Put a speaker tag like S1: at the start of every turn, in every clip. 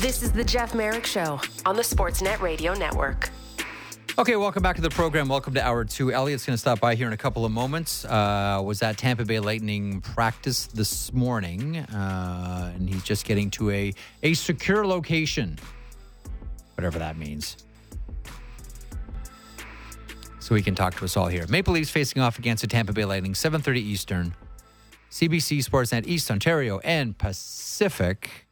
S1: This is the Jeff Marek Show on the Sportsnet Radio Network.
S2: Okay, welcome back to the program. Welcome to hour two. Elliotte's going to stop by here in a couple of moments. Uh, was at Tampa Bay Lightning practice this morning, uh, and he's just getting to a a secure location, whatever that means. So he can talk to us all here. Maple Leafs facing off against the Tampa Bay Lightning, 7:30 Eastern, CBC Sportsnet East Ontario and Pacific.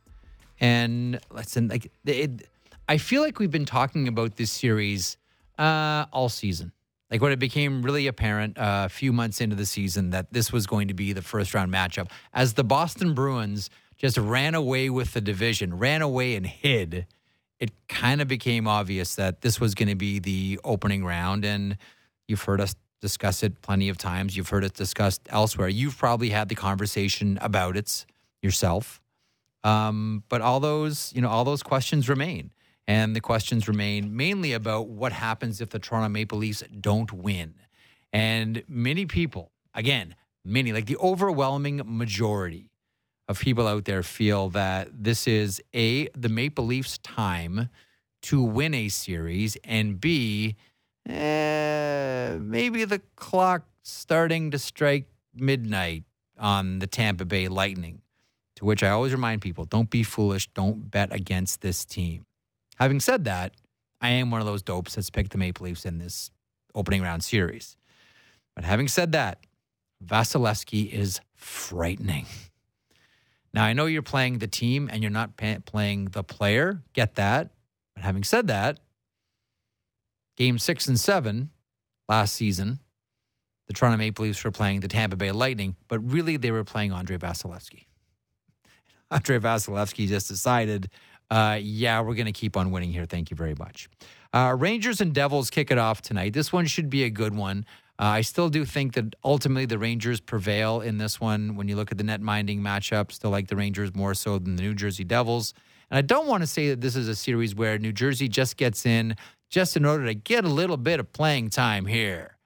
S2: And listen, like it, I feel like we've been talking about this series uh, all season. Like when it became really apparent uh, a few months into the season that this was going to be the first round matchup, as the Boston Bruins just ran away with the division, ran away and hid, it kind of became obvious that this was going to be the opening round. And you've heard us discuss it plenty of times. You've heard it discussed elsewhere. You've probably had the conversation about it yourself. Um, but all those, you know, all those questions remain. And the questions remain mainly about what happens if the Toronto Maple Leafs don't win. And many people, again, many, like the overwhelming majority of people out there feel that this is A, the Maple Leafs' time to win a series, and B, eh, maybe the clock starting to strike midnight on the Tampa Bay Lightning. To which I always remind people don't be foolish, don't bet against this team. Having said that, I am one of those dopes that's picked the Maple Leafs in this opening round series. But having said that, Vasilevskiy is frightening. Now, I know you're playing the team and you're not pa- playing the player. Get that. But having said that, game six and seven last season, the Toronto Maple Leafs were playing the Tampa Bay Lightning, but really they were playing Andrei Vasilevskiy. Andrei Vasilevskiy just decided uh, yeah, we're going to keep on winning here. Thank you very much. Uh, Rangers and Devils kick it off tonight. This one should be a good one. Uh, I still do think that ultimately the Rangers prevail in this one. When you look at the net minding matchup, still like the Rangers more so than the New Jersey Devils. And I don't want to say that this is a series where New Jersey just gets in just in order to get a little bit of playing time here,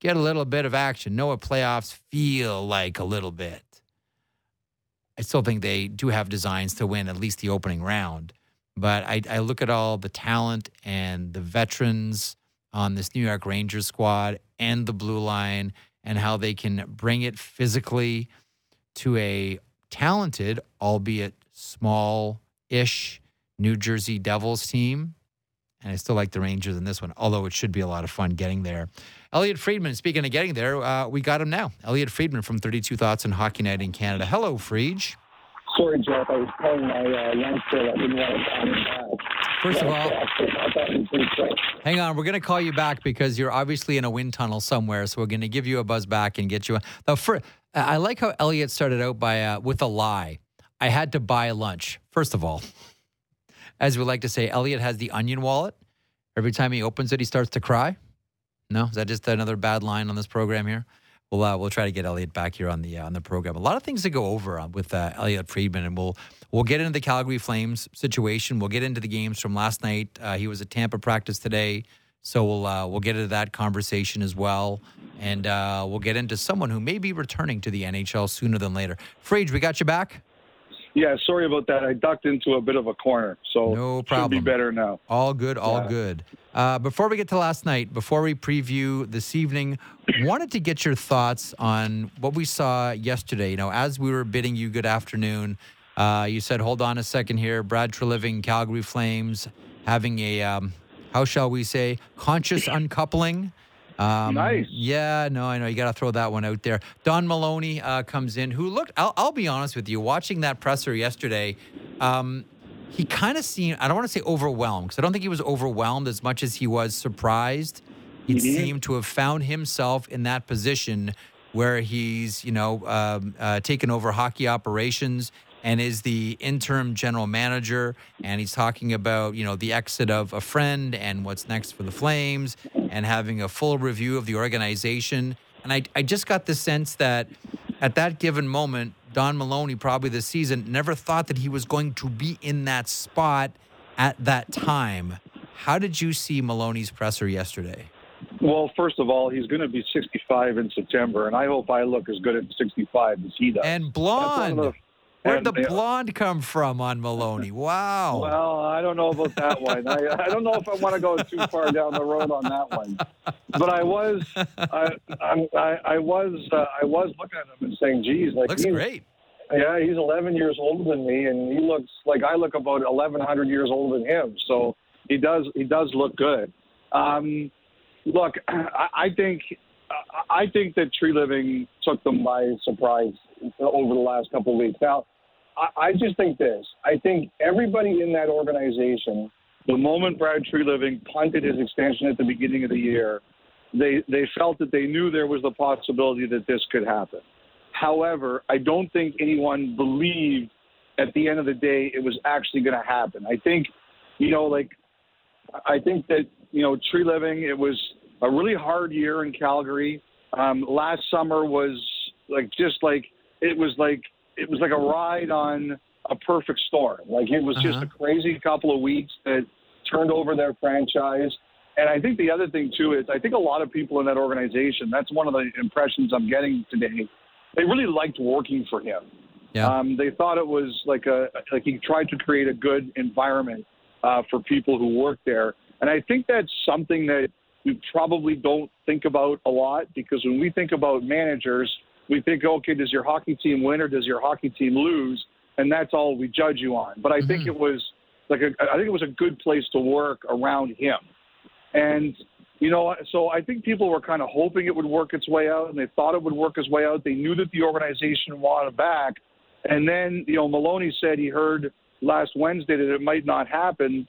S2: get a little bit of action, know what playoffs feel like a little bit. I still think they do have designs to win at least the opening round. But I, I look at all the talent and the veterans on this New York Rangers squad and the blue line and how they can bring it physically to a talented, albeit small ish, New Jersey Devils team. And I still like the Rangers in this one, although it should be a lot of fun getting there. Elliotte Friedman, speaking of getting there, uh, we got him now. Elliotte Friedman from 32 Thoughts and Hockey Night in Canada. Hello, Friedge.
S3: Sorry, Jeff. I was calling my uh, youngster that didn't want to back.
S2: First of all,
S3: I thought it was pretty quick.
S2: hang on. We're going to call you back because you're obviously in a wind tunnel somewhere. So we're going to give you a buzz back and get you. The fir- I like how Elliotte started out by uh, with a lie. I had to buy lunch. First of all, as we like to say, Elliotte has the onion wallet. Every time he opens it, he starts to cry. No, is that just another bad line on this program here? We'll uh, we'll try to get Elliotte back here on the uh, on the program. A lot of things to go over uh, with uh, Elliotte Friedman, and we'll we'll get into the Calgary Flames situation. We'll get into the games from last night. Uh, he was at Tampa practice today, so we'll uh, we'll get into that conversation as well, and we'll get into someone who may be returning to the NHL sooner than later. Friedge, we got you back.
S3: Yeah, sorry about that. I ducked into a bit of a corner, so
S2: No
S3: should
S2: problem.
S3: be better now.
S2: All good, all
S3: Yeah.
S2: good. Uh, before we get to last night, before we preview this evening, wanted to get your thoughts on what we saw yesterday. You know, as we were bidding you good afternoon, uh, you said, "Hold on a second here." Brad Treliving, Calgary Flames, having a um, how shall we say, conscious uncoupling. Um,
S3: Nice.
S2: Yeah, no, I know you got to throw that one out there. Don Maloney uh, comes in, who looked. I'll, I'll be honest with you. Watching that presser yesterday, um, he kind of seemed. I don't want to say overwhelmed because I don't think he was overwhelmed as much as he was surprised. He
S3: Mhm.
S2: seemed to have found himself in that position where he's, you know, um, uh, taken over hockey operations and is the interim general manager. And he's talking about, you know, the exit of a friend and what's next for the Flames and having a full review of the organization. And I, I just got the sense that at that given moment, Don Maloney, probably this season, never thought that he was going to be in that spot at that time. How did you see Maloney's presser yesterday?
S3: Well, first of all, he's going to be 65 in September, and I hope I look as good at 65 as he does.
S2: And
S3: That's one of
S2: blonde. Where'd
S4: And,
S2: the blonde come from on Maloney? Wow.
S4: Well, I don't know about that one. I, I don't know if I want to go too far down the road on that one. But I was, I, I, I was, uh, I was looking at him and saying, "Geez, like
S2: Looks
S4: he's,
S2: great.
S4: yeah, he's 11 years older than me, and he looks like I look about 1,100 years older than him. So he does, he does look good. Um, look, I, I think, I think that Treliving took them by surprise over the last couple of weeks. Now, I, I just think this. I think everybody in that organization, the moment Brad Treliving punted his extension at the beginning of the year, they they felt that they knew there was the possibility that this could happen. However, I don't think anyone believed at the end of the day it was actually going to happen. I think, you know, like I think that you know Treliving. It was a really hard year in Calgary. Um, last summer was like just like it was like it was like a ride on a perfect storm. Like it was just
S2: Uh-huh.
S4: a crazy couple of weeks that turned over their franchise. And I think the other thing too is I think a lot of people in that organization. That's one of the impressions I'm getting today. They really liked working for him.
S2: Yeah.
S4: Um, they thought it was like a like he tried to create a good environment uh, for people who work there, and I think that's something that we probably don't think about a lot because when we think about managers, we think, okay, does your hockey team win or does your hockey team lose, and that's all we judge you on. But I think mm-hmm. it was like a, I think it was a good place to work around him, and you know, so I think people were kind of hoping it would work its way out, and they thought it would work its way out. They knew that the organization wanted back, and then you know, Maloney said he heard last Wednesday that it might not happen,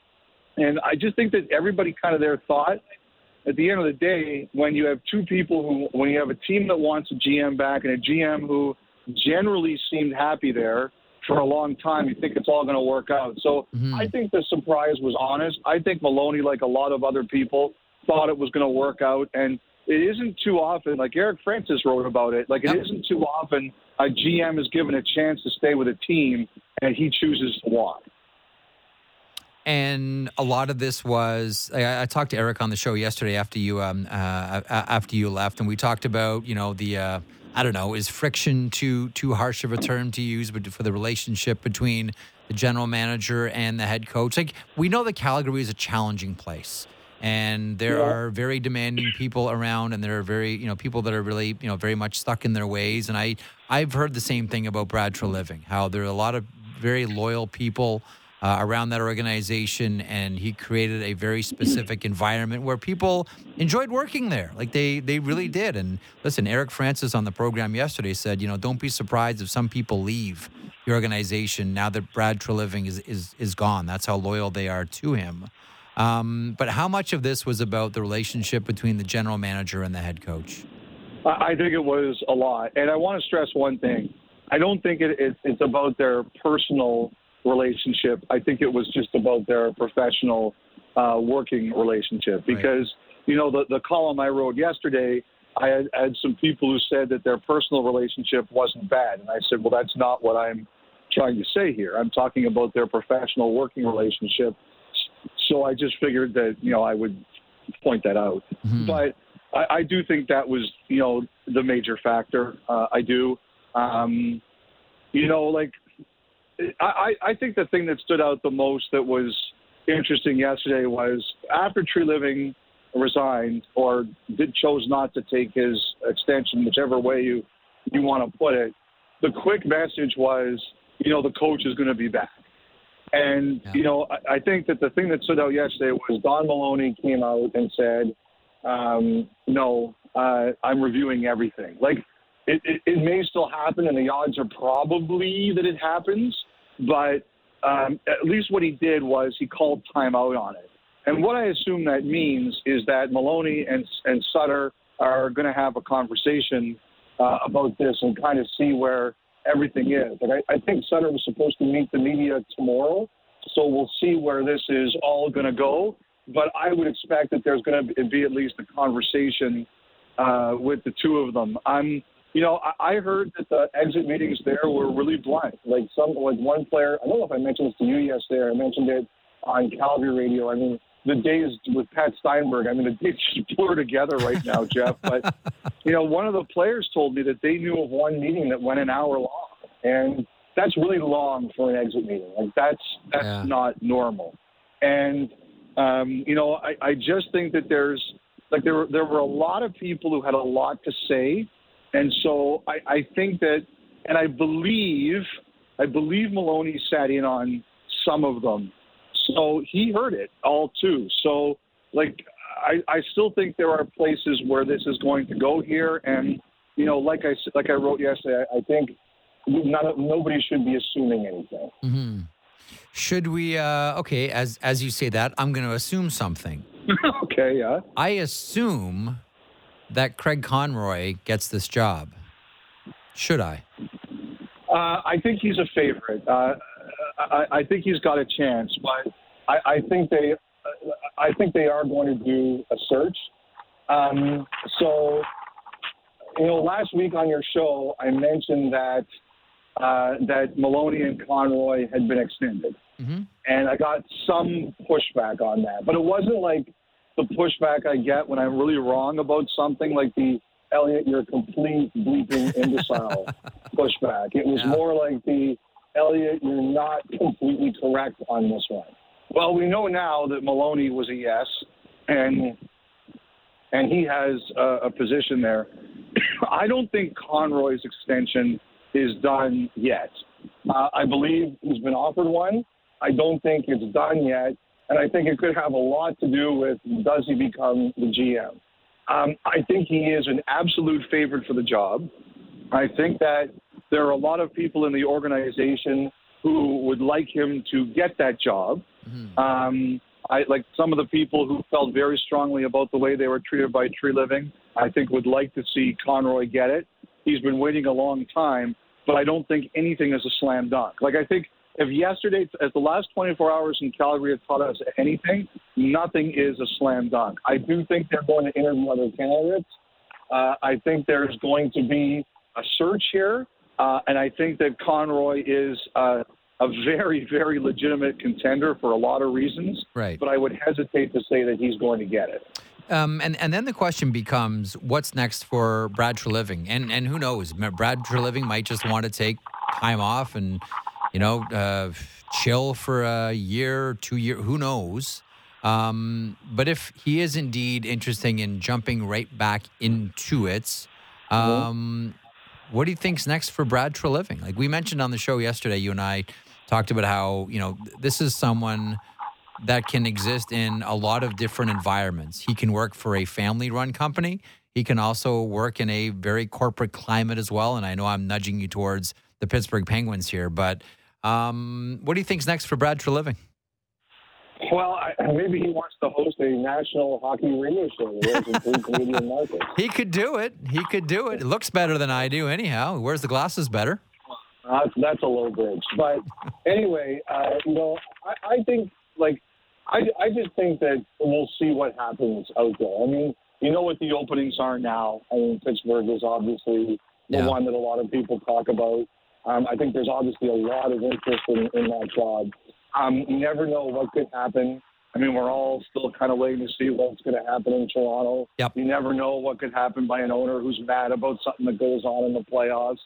S4: and I just think that everybody kind of there thought. At the end of the day, when you have two people who, when you have a team that wants a GM back and a GM who generally seemed happy there for a long time, you think it's all going to work out. So mm-hmm. I think the surprise was honest. I think Maloney, like a lot of other people, thought it was going to work out. And it isn't too often, like Eric Francis wrote about it, like it
S2: Yep.
S4: not too often a GM is given a chance to stay with a team and he chooses to walk.
S2: And a lot of this was I, I talked to Eric on the show yesterday after you um, uh, after you left, and we talked about you know the uh, I don't know is friction too too harsh of a term to use, but for the relationship between the general manager and the head coach. Like we know that Calgary is a challenging place. And there
S4: Yeah.
S2: are very demanding people around, and there are very, you know, people that are really, you know, very much stuck in their ways. And I, I've heard the same thing about Brad Treliving. how there are a lot of very loyal people uh, around that organization, and he created a very specific environment where people enjoyed working there. Like they they really did. And listen, Eric Francis on the program yesterday said, you know, don't be surprised if some people leave the organization now that Brad Treliving is is is gone. That's how loyal they are to him. Um, but how much of this was about the relationship between the general manager and the head coach?
S4: I I think it was a lot, and I want to stress one thing. I don't think it, it, it's about their personal relationship. I think it was just about their professional uh, working relationship.
S2: Right.
S4: Because you know the the column I wrote yesterday, I had, had some people who said that their personal relationship wasn't bad, and I said, well, that's not what I'm trying to say here. I'm talking about their professional working relationship. So I just figured that you know I would point that out. But I, I do think that was, you know, the major factor. Uh, I do. Um, you know, like I, I I think the thing that stood out the most that was interesting yesterday was after Treliving resigned or did chose not to take his extension, whichever way you you want to put it. The quick message was, you know, the coach is going to be back. And
S2: Yeah.
S4: you know, I, I think that the thing that stood out yesterday was Don Maloney came out and said, um, "No, uh, I'm reviewing everything." Like it, it, it may still happen, and the odds are probably that it happens. But um, at least what he did was he called timeout on it. And what I assume that means is that Maloney and and Sutter are going to have a conversation uh, about this and kind of see where everything is. Like I, I think Sutter was supposed to meet the media tomorrow, so we'll see where this is all going to go. But I would expect that there's going to be at least a conversation uh, with the two of them. I'm, you know, I, I heard that the exit meetings there were really blunt. Like some, like one player, I don't know if I mentioned this to you yesterday. I mentioned it on Calgary radio. I mean, the days with Pat Steinberg. I mean, the days just blur together right now, Jeff. But you know, one of the players told me that they knew of one meeting that went an hour long, and that's really long for an exit meeting. Like that's that's
S2: Yeah.
S4: not normal. And um, you know, I, I just think that there's like there were there were a lot of people who had a lot to say, and so I, I think that, and I believe I believe Maloney sat in on some of them, so he heard it all too. So like I, I still think there are places where this is going to go here, and you know, like I like I wrote yesterday, I, I think of, nobody should be assuming anything.
S2: hmm Should we? Uh, okay, as as you say that, I'm going to assume something.
S4: okay, yeah.
S2: I assume that Craig Conroy gets this job. Should I?
S4: Uh, I think he's a favorite. Uh, I, I think he's got a chance, but I, I think they, I think they are going to do a search. Um, so, you know, last week on your show, I mentioned that uh, that Maloney and Conroy had been extended,
S2: hmm
S4: and I got some pushback on that. But it wasn't like the pushback I get when I'm really wrong about something, like the Elliotte, you're a complete bleeping imbecile pushback. It was
S2: Yeah.
S4: more like the Elliotte, you're not completely correct on this one. Well, we know now that Maloney was a yes, and and he has a, a position there. I don't think Conroy's extension is done yet. Uh, I believe he's been offered one. I don't think it's done yet, and I think it could have a lot to do with does he become the GM. Um, I think he is an absolute favorite for the job. I think that there are a lot of people in the organization who would like him to get that job. Um, I like some of the people who felt very strongly about the way they were treated by Treliving. I think would like to see Conroy get it. He's been waiting a long time, but I don't think anything is a slam dunk. Like I think if yesterday, as the last 24 hours in Calgary have taught us anything, nothing is a slam dunk. I do think they're going to interview other candidates. Uh, I think there's going to be a search here, uh, and I think that Conroy is uh, a very, very legitimate contender for a lot of reasons.
S2: Right.
S4: But I would hesitate to say that he's going to get it.
S2: Um, and and then the question becomes, what's next for Brad Treliving? And and who knows? Brad Treliving might just want to take time off and you know uh, chill for a year, two year. Who knows? Um, but if he is indeed interested in jumping right back into it, um, what do you think's next for Brad Treliving? Like we mentioned on the show yesterday, you and I talked about how you know this is someone that can exist in a lot of different environments. He can work for a family run company. He can also work in a very corporate climate as well. And I know I'm nudging you towards the Pittsburgh Penguins here, but um, what do you think's next for Brad Treliving?
S4: Well, I, maybe he wants to host a national hockey radio show he Canadian markets.
S2: He could do it. He could do it. It looks better than I do, anyhow. He wears the glasses better?
S4: Uh, that's a low bridge. But anyway, uh, you know, I, I think like I, I just think that we'll see what happens out there. I mean, you know what the openings are now. I mean, Pittsburgh is obviously the
S2: Yeah.
S4: one that a lot of people talk about. Um, I think there's obviously a lot of interest in, in that job. Um, you never know what could happen. I mean, we're all still kind of waiting to see what's going to happen in Toronto.
S2: Yep.
S4: You never know what could happen by an owner who's mad about something that goes on in the playoffs.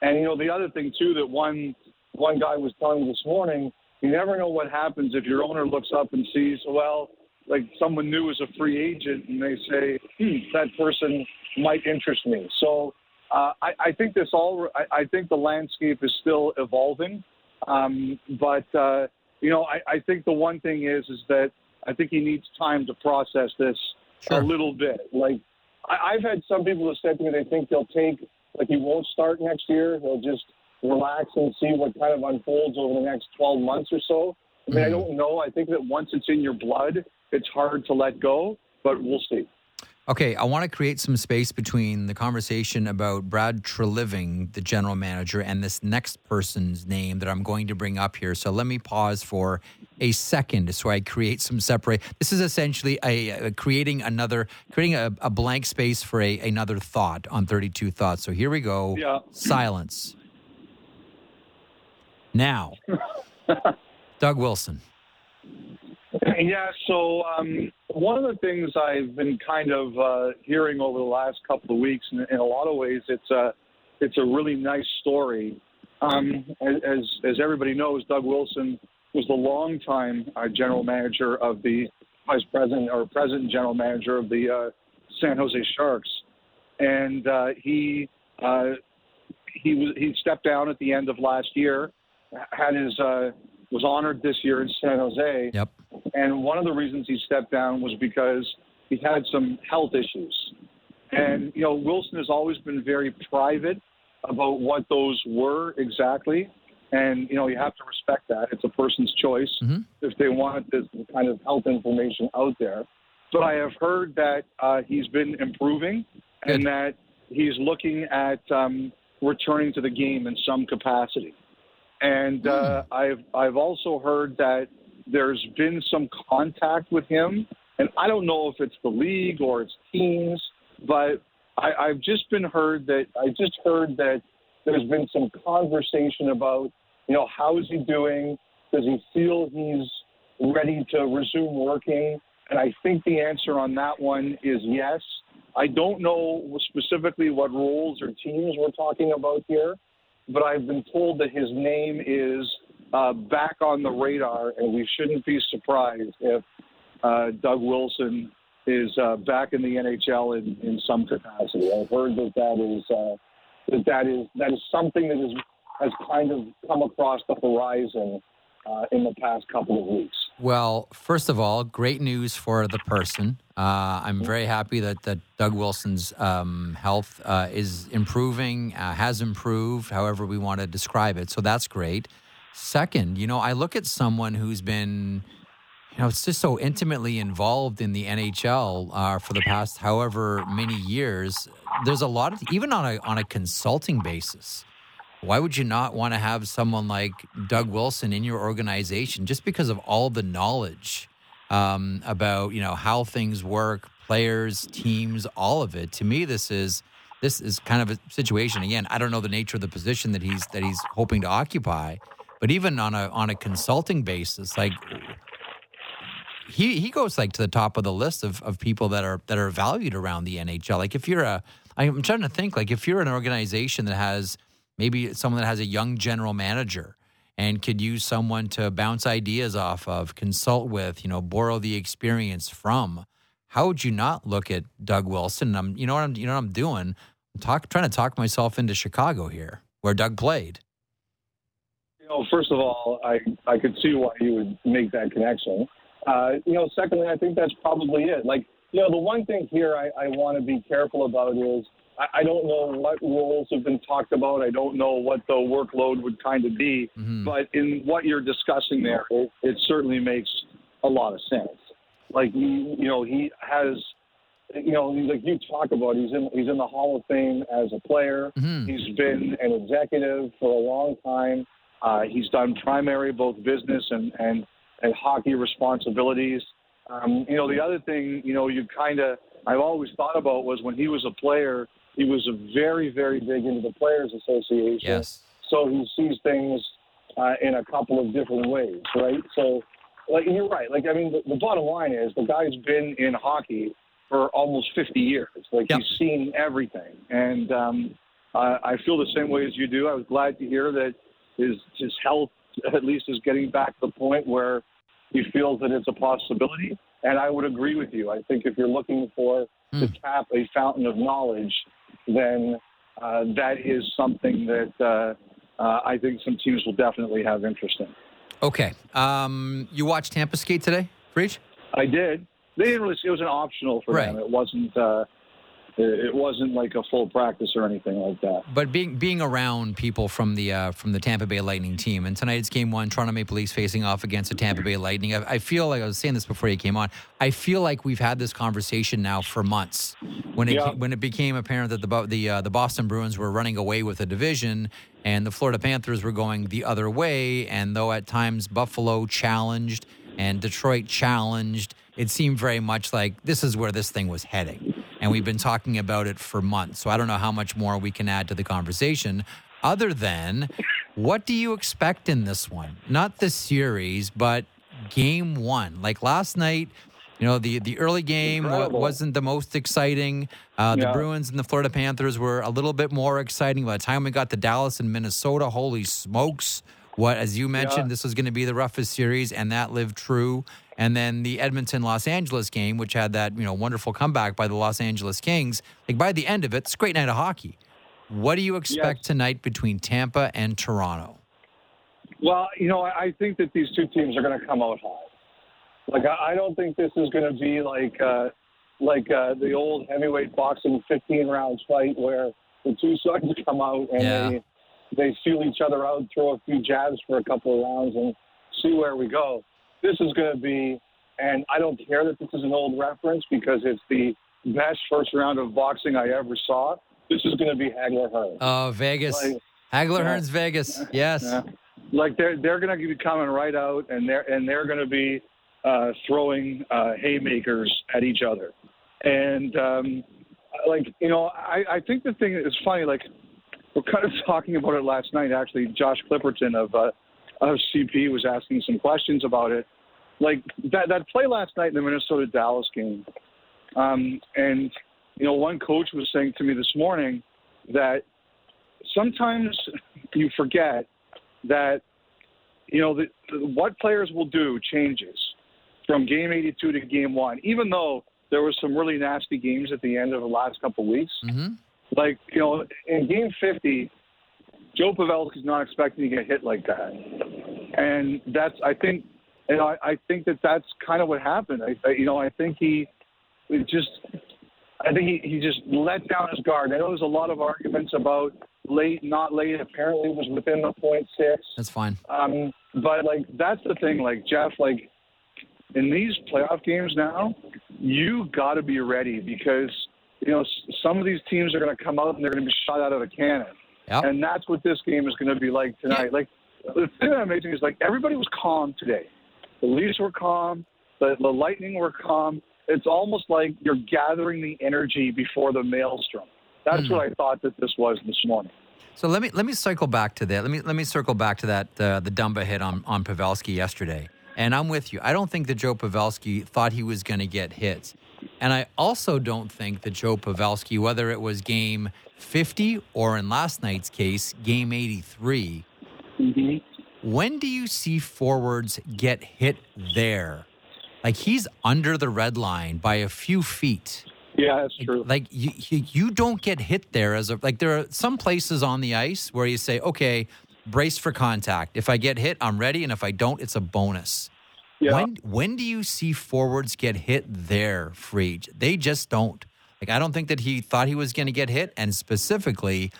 S4: And you know, the other thing too that one one guy was telling me this morning, you never know what happens if your owner looks up and sees, well, like someone new is a free agent, and they say, hmm, that person might interest me. So uh, I, I think this all, I, I think the landscape is still evolving, um, but uh, you know, I, I think the one thing is, is that I think he needs time to process this
S2: Sure.
S4: a little bit. Like I, I've had some people have said to me they think they'll take like he won't start next year. He'll just relax and see what kind of unfolds over the next 12 months or so. I mean, I don't know. I think that once it's in your blood, it's hard to let go, but we'll see.
S2: Okay, I want to create some space between the conversation about Brad Treliving, the general manager, and this next person's name that I'm going to bring up here. So let me pause for a second so I create some separate. This is essentially a, a creating another, creating a, a blank space for a, another thought on 32 thoughts. So here we go.
S4: Yeah.
S2: Silence. Now, Doug Wilson.
S4: Yeah, so um, one of the things I've been kind of uh, hearing over the last couple of weeks, and in a lot of ways, it's a it's a really nice story, Um, as as everybody knows, Doug Wilson was the longtime uh, general manager of the vice president or president general manager of the uh, San Jose Sharks, and uh, he uh, he was he stepped down at the end of last year, had his uh, was honored this year in San Jose.
S2: Yep.
S4: And one of the reasons he stepped down was because he had some health issues. And you know, Wilson has always been very private about what those were exactly. And you know, you have to respect that. It's a person's choice
S2: Mhm.
S4: if they want this kind of health information out there. But I have heard that uh, he's been improving and that he's looking at um, returning to the game in some capacity. And uh, I've I've also heard that there's been some contact with him, and I don't know if it's the league or it's teams, but I, I've just been heard that I just heard that there's been some conversation about you know how is he doing? Does he feel he's ready to resume working? And I think the answer on that one is yes. I don't know specifically what roles or teams we're talking about here, but I've been told that his name is uh, back on the radar, and we shouldn't be surprised if uh, Doug Wilson is uh, back in the NHL in, in some capacity. I've heard that that is uh, that that is that is something that is, has kind of come across the horizon uh, in the past couple of weeks.
S2: Well, first of all, great news for the person. Uh, I'm very happy that, that Doug Wilson's um, health uh, is improving, uh, has improved, however we want to describe it. So that's great. Second, you know, I look at someone who's been, you know, it's just so intimately involved in the NHL uh, for the past however many years. There's a lot of, even on a on a consulting basis. Why would you not want to have someone like Doug Wilson in your organization just because of all the knowledge um, about you know how things work, players, teams, all of it? To me, this is this is kind of a situation. Again, I don't know the nature of the position that he's that he's hoping to occupy, but even on a on a consulting basis, like he he goes like to the top of the list of, of people that are that are valued around the NHL. Like if you're a, I'm trying to think like if you're an organization that has maybe someone that has a young general manager and could use someone to bounce ideas off of, consult with, you know, borrow the experience from. How would you not look at Doug Wilson? I'm, you know what I'm, you know what I'm doing? I'm talk, trying to talk myself into Chicago here, where Doug played.
S4: Know, first of all, I I could see why you would make that connection. Uh, you know, secondly, I think that's probably it. Like, you know, the one thing here I, I want to be careful about is I, I don't know what roles have been talked about. I don't know what the workload would kind of be.
S2: Mhm.
S4: But in what you're discussing there, it, it certainly makes a lot of sense. Like, you, you know, he has, you know, like you talk about, he's in he's in the Hall of Fame as a player.
S2: Mhm.
S4: He's been an executive for a long time. Uh, he's done primary both business and and and hockey responsibilities. Um, you know, the other thing, you know, you kind of I've always thought about was when he was a player, he was a very very big into the Players Association
S2: Yes.
S4: so he sees things uh, in a couple of different ways, right? So, like you're right. Like I mean, the, the bottom line is the guy's been in hockey for almost 50 years. Like
S2: Yep.
S4: he's seen everything, and um, I, I feel the same way as you do. I was glad to hear that his his health at least is getting back to the point where he feels that it's a possibility. And I would agree with you. I think if you're looking for to
S2: Hmm.
S4: tap a fountain of knowledge, then uh, that is something that uh, uh, I think some teams will definitely have interest in.
S2: Okay. Um, you watched Tampa skate today, Friedge?
S4: I did. They didn't really. It was an optional for them. It wasn't. It it wasn't like a full practice or anything like that.
S2: But being being around people from the uh, from the Tampa Bay Lightning team, and tonight it's Game One, Toronto Maple Leafs facing off against the Tampa Bay Lightning. I, I feel like I was saying this before you came on. I feel like we've had this conversation now for months. When it
S4: Yeah.
S2: when it became apparent that the the uh, the Boston Bruins were running away with the division, and the Florida Panthers were going the other way, and though at times Buffalo challenged and Detroit challenged, it seemed very much like this is where this thing was heading. And we've been talking about it for months. So I don't know how much more we can add to the conversation other than what do you expect in this one? Not the series, but game one. Like last night, You know, the the early game
S4: Incredible.
S2: wasn't the most exciting. Uh, the Bruins and the Florida Panthers were a little bit more exciting. By the time we got to Dallas and Minnesota, holy smokes! What, as you mentioned,
S4: Yeah.
S2: this was going to be the roughest series, and that lived true. And then the Edmonton Los Angeles game, which had that you know wonderful comeback by the Los Angeles Kings. Like by the end of it, it's a great night of hockey. What do you expect
S4: Yes.
S2: tonight between Tampa and Toronto?
S4: Well, you know, I, think that these two teams are going to come out hot. Like, I, I don't think this is going to be like uh, like uh, the old heavyweight boxing 15 rounds fight where the two sons come out and
S2: Yeah.
S4: they they feel each other out, throw a few jabs for a couple of rounds, and see where we go. This is going to be, and I don't care that this is an old reference because it's the best first round of boxing I ever saw. This is going to be Hagler Hearn.
S2: Oh, Vegas.
S4: Like,
S2: Hagler
S4: yeah.
S2: Hearns Vegas. Yes.
S4: Yeah. Like they're they're going to be coming right out, and they're and they're going to be uh, throwing uh, haymakers at each other, and um, like you know, I, I think the thing is funny. Like we're kind of talking about it last night. Actually, Josh Clipperton of uh, of CP was asking some questions about it. Like that that play last night in the Minnesota Dallas game, um, and you know, one coach was saying to me this morning that sometimes you forget that you know the, what players will do changes from game 82 to game one. Even though there was some really nasty games at the end of the last couple of weeks,
S2: hmm
S4: like you know, in game 50, Joe Pavelski's not expecting to get hit like that, and that's I think, and I, I think that that's kind of what happened. I, I you know I think he it just I think he, he just let down his guard. I know there's a lot of arguments about late, not late. Apparently, it was within the point six.
S2: That's fine.
S4: Um, but like that's the thing, like Jeff, like in these playoff games now, you got to be ready because you know s- some of these teams are going to come out and they're going to be shot out of a cannon,
S2: Yep.
S4: and that's what this game is going to be like tonight. Like the thing that's amazing is like everybody was calm today. The Leafs were calm. The, the Lightning were calm. It's almost like you're gathering the energy before the maelstrom. That's
S2: Hmm.
S4: what I thought that this was this morning.
S2: So let me let me cycle back to that. Let me let me circle back to that uh, the Dumba hit on on Pavelski yesterday. And I'm with you. I don't think that Joe Pavelski thought he was going to get hit. And I also don't think that Joe Pavelski, whether it was game 50 or in last night's case, game 83, mm-hmm. when do you see forwards get hit there? Like he's under the red line by a few feet.
S4: Yeah, that's true.
S2: Like you, you, you don't get hit there as a like there are some places on the ice where you say, okay, brace for contact. If I get hit, I'm ready, and if I don't, it's a bonus.
S4: Yeah.
S2: When when do you see forwards get hit there, Freed? They just don't. Like I don't think that he thought he was going to get hit, and specifically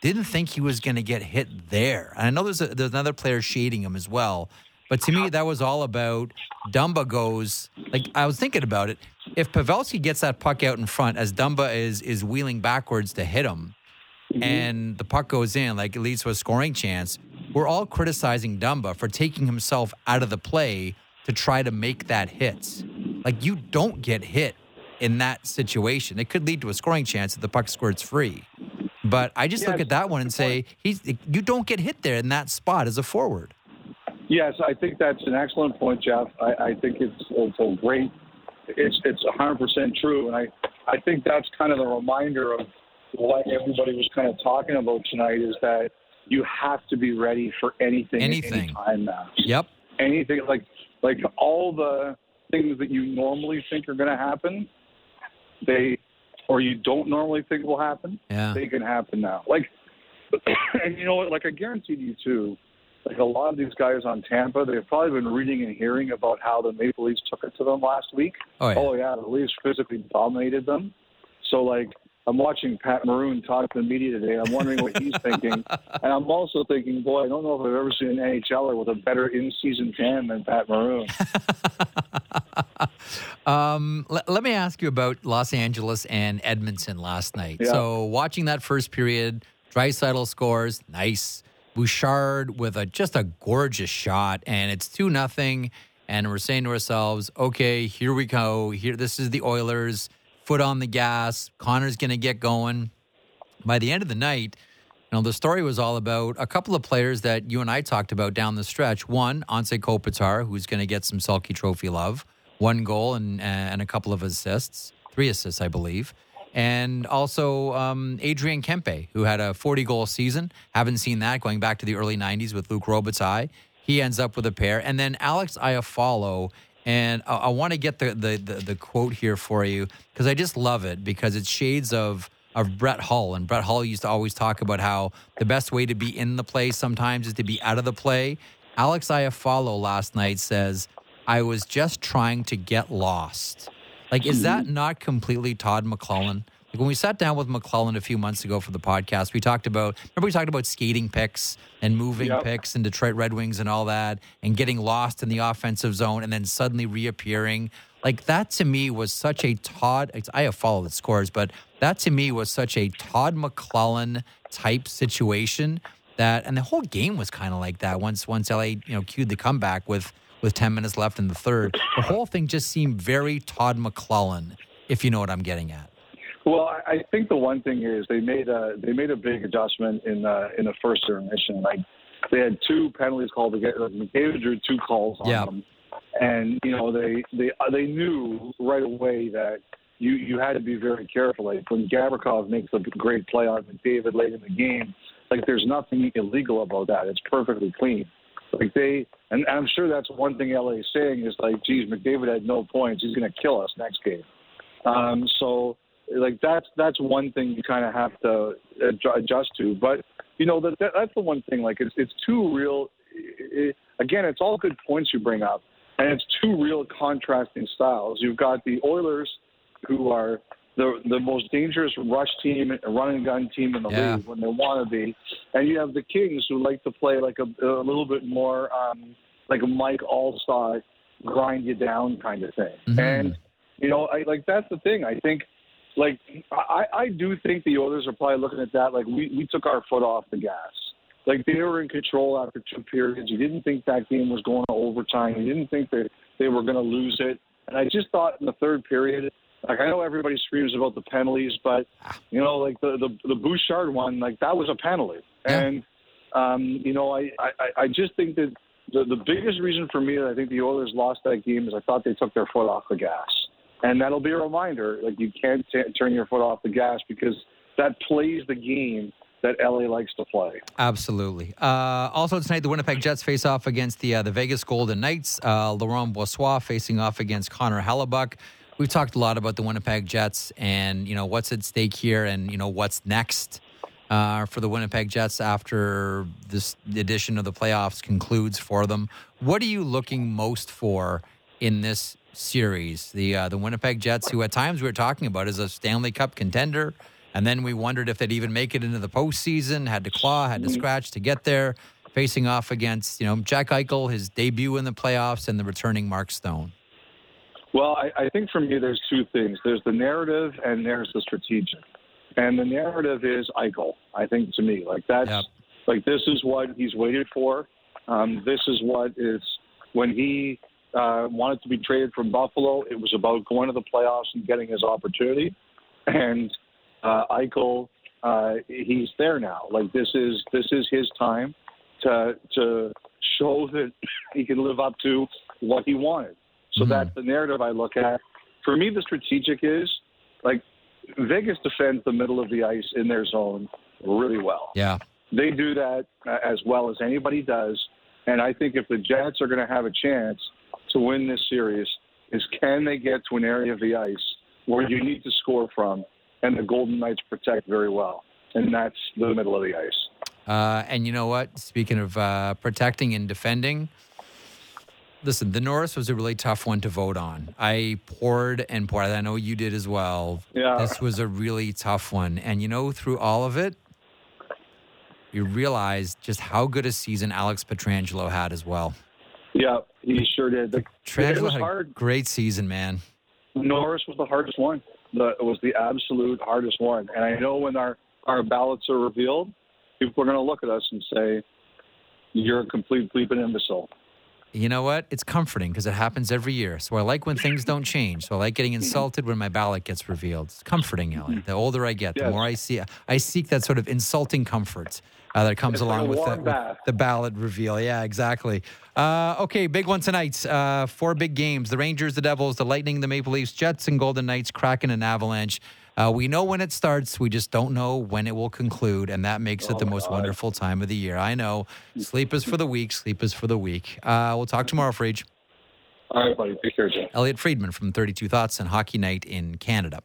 S2: didn't think he was going to get hit there. And I know there's a, there's another player shading him as well, but to me that was all about Dumba goes. Like I was thinking about it. If Pavelski gets that puck out in front as Dumba is is wheeling backwards to hit him, mm-hmm. and the puck goes in, like it leads to a scoring chance. We're all criticizing Dumba for taking himself out of the play to try to make that hit. Like you don't get hit in that situation. It could lead to a scoring chance if the puck squirts free. But I just look at that one and say he's you don't get hit there in that spot as a forward.
S4: Yes, I think that's an excellent point, Jeff. I, I think it's it's a great, it's it's a hundred percent true, and I I think that's kind of the reminder of what everybody was kind of talking about tonight is that you have to be ready for anything,
S2: Anything.
S4: at any time now.
S2: Yep.
S4: Anything like like all the things that you normally think are going to happen, they or you don't normally think will happen,
S2: Yeah.
S4: they can happen now. Like, and you know what? Like, I guarantee you too. Like a lot of these guys on Tampa, they've probably been reading and hearing about how the Maple Leafs took it to them last week.
S2: Oh yeah.
S4: Oh yeah, the Leafs physically dominated them. So like, I'm watching Pat Maroon talk to the media today. I'm wondering what he's thinking, and I'm also thinking, boy, I don't know if I've ever seen an NHLer with a better in-season tan than Pat Maroon.
S2: Um, let, let me ask you about Los Angeles and Edmonton last night.
S4: Yeah.
S2: So, watching that first period, Draisaitl scores, nice. Bouchard with a just a gorgeous shot, and it's two nothing. And we're saying to ourselves, okay, here we go. Here, this is the Oilers. Foot on the gas. Connor's going to get going. By the end of the night, you know, the story was all about a couple of players that you and I talked about down the stretch. One, Anze Kopitar, who's going to get some Selke Trophy love. one goal and and a couple of assists, three assists, I believe. And also um, Adrian Kempe, who had a 40 goal season. Haven't seen that going back to the early 90s with Luc Robitaille. He ends up with a pair. And then Alex Iafallo. And I, I want to get the, the, the, the quote here for you because I just love it because it's shades of of Brett Hull. And Brett Hull used to always talk about how the best way to be in the play sometimes is to be out of the play. Alex Iafallo last night says, I was just trying to get lost. Like, is that
S4: Mm-hmm.
S2: not completely Todd McLellan? Like when we sat down with McLellan a few months ago for the podcast, we talked about remember we talked about skating picks and moving
S4: Yep.
S2: picks and Detroit Red Wings and all that, and getting lost in the offensive zone and then suddenly reappearing. Like that to me was such a Todd. I have followed the scores, but that to me was such a Todd McLellan type situation that, and the whole game was kind of like that. Once once LA you know cued the comeback with with ten minutes left in the third, the whole thing just seemed very Todd McLellan. If you know what I'm getting at.
S4: Well, I, think the one thing is they made a they made a big adjustment in uh, in the first intermission. Like they had two penalties called against like McDavid drew two calls on
S2: Yeah.
S4: them, and you know they they uh, they knew right away that you you had to be very careful. Like when Gavrikov makes a great play on McDavid late in the game, like there's nothing illegal about that. It's perfectly clean. Like they, and I'm sure that's one thing LA is saying is like, geez, McDavid had no points. He's going to kill us next game. Um, so like that's that's one thing you kind of have to adjust to. But you know that, that that's the one thing. Like it's it's two real. It, again, it's all good points you bring up, and it's two real contrasting styles. You've got the Oilers, who are the the most dangerous rush team, run and gun team in the
S2: Yeah.
S4: league when they want to be, and you have the Kings who like to play like a, a little bit more um, like a Mike Allstar, grind you down kind of thing.
S2: Mhm.
S4: And you know, I like that's the thing. I think, like, I, I do think the Oilers are probably looking at that like we, we took our foot off the gas. Like they were in control after two periods. You didn't think that game was going to overtime. You didn't think that they were going to lose it. And I just thought in the third period, like I know everybody screams about the penalties, but you know, like the the, the Bouchard one, like that was a penalty. And um, you know, I, I I just think that the the biggest reason for me that I think the Oilers lost that game is I thought they took their foot off the gas, and that'll be a reminder. Like you can't t- turn your foot off the gas because that plays the game that LA likes to play.
S2: Absolutely. Uh, also tonight, the Winnipeg Jets face off against the uh, the Vegas Golden Knights. Uh, Laurent Brossoit facing off against Connor Hellebuyck. We've talked a lot about the Winnipeg Jets and you know what's at stake here, and you know what's next uh, for the Winnipeg Jets after this edition of the playoffs concludes for them. What are you looking most for in this series? The uh, the Winnipeg Jets, who at times we were talking about as a Stanley Cup contender. And then we wondered if they'd even make it into the postseason. Had to claw, had to scratch to get there. Facing off against you know Jack Eichel, his debut in the playoffs, and the returning Mark Stone.
S4: Well, I, I think for me, there's two things. There's the narrative and there's the strategic. And the narrative is Eichel. I think to me, like that's
S2: Yep.
S4: like this is what he's waited for. Um, this is what is when he uh, wanted to be traded from Buffalo. It was about going to the playoffs and getting his opportunity. And uh, Eichel, uh, he's there now. Like this is this is his time to to show that he can live up to what he wanted. So
S2: Mhm.
S4: that's the narrative I look at. For me, the strategic is like Vegas defends the middle of the ice in their zone really well.
S2: Yeah,
S4: They do that uh, as well as anybody does. And I think if the Jets are going to have a chance to win this series, is can they get to an area of the ice where you need to score from, and the Golden Knights protect very well, and that's the middle of the ice.
S2: uh, and you know what? Speaking of uh, protecting and defending, listen, the Norris was a really tough one to vote on. I poured and poured. I know you did as well.
S4: Yeah.
S2: This was a really tough one, and you know, through all of it, you realize just how good a season Alex Pietrangelo had as well.
S4: Yeah, he sure did. The, it was hard.
S2: great season, man.
S4: Norris was the hardest one. The, it was the absolute hardest one. And I know when our, our ballots are revealed, people are going to look at us and say, you're a complete bleeping imbecile.
S2: You know what? It's comforting because it happens every year. So I like when things don't change. So I like getting insulted when my ballot gets revealed. It's comforting, Elliotte. The older I get, the
S4: Yes.
S2: more I see. I seek that sort of insulting comfort uh, that comes
S4: It's
S2: along with, the, with the ballot reveal. Yeah, exactly. Uh, okay, big one tonight. Uh, four big games: the Rangers, the Devils, the Lightning, the Maple Leafs, Jets, and Golden Knights, Kraken, and Avalanche. Uh, we know when it starts. We just don't know when it will conclude, and that makes it the most wonderful time of the year. I know. Sleep is for the weak. Sleep is for the weak. Uh, we'll talk tomorrow, Friedge.
S4: All right, buddy. Take care, Jay.
S2: Elliotte Friedman from 32 Thoughts and Hockey Night in Canada.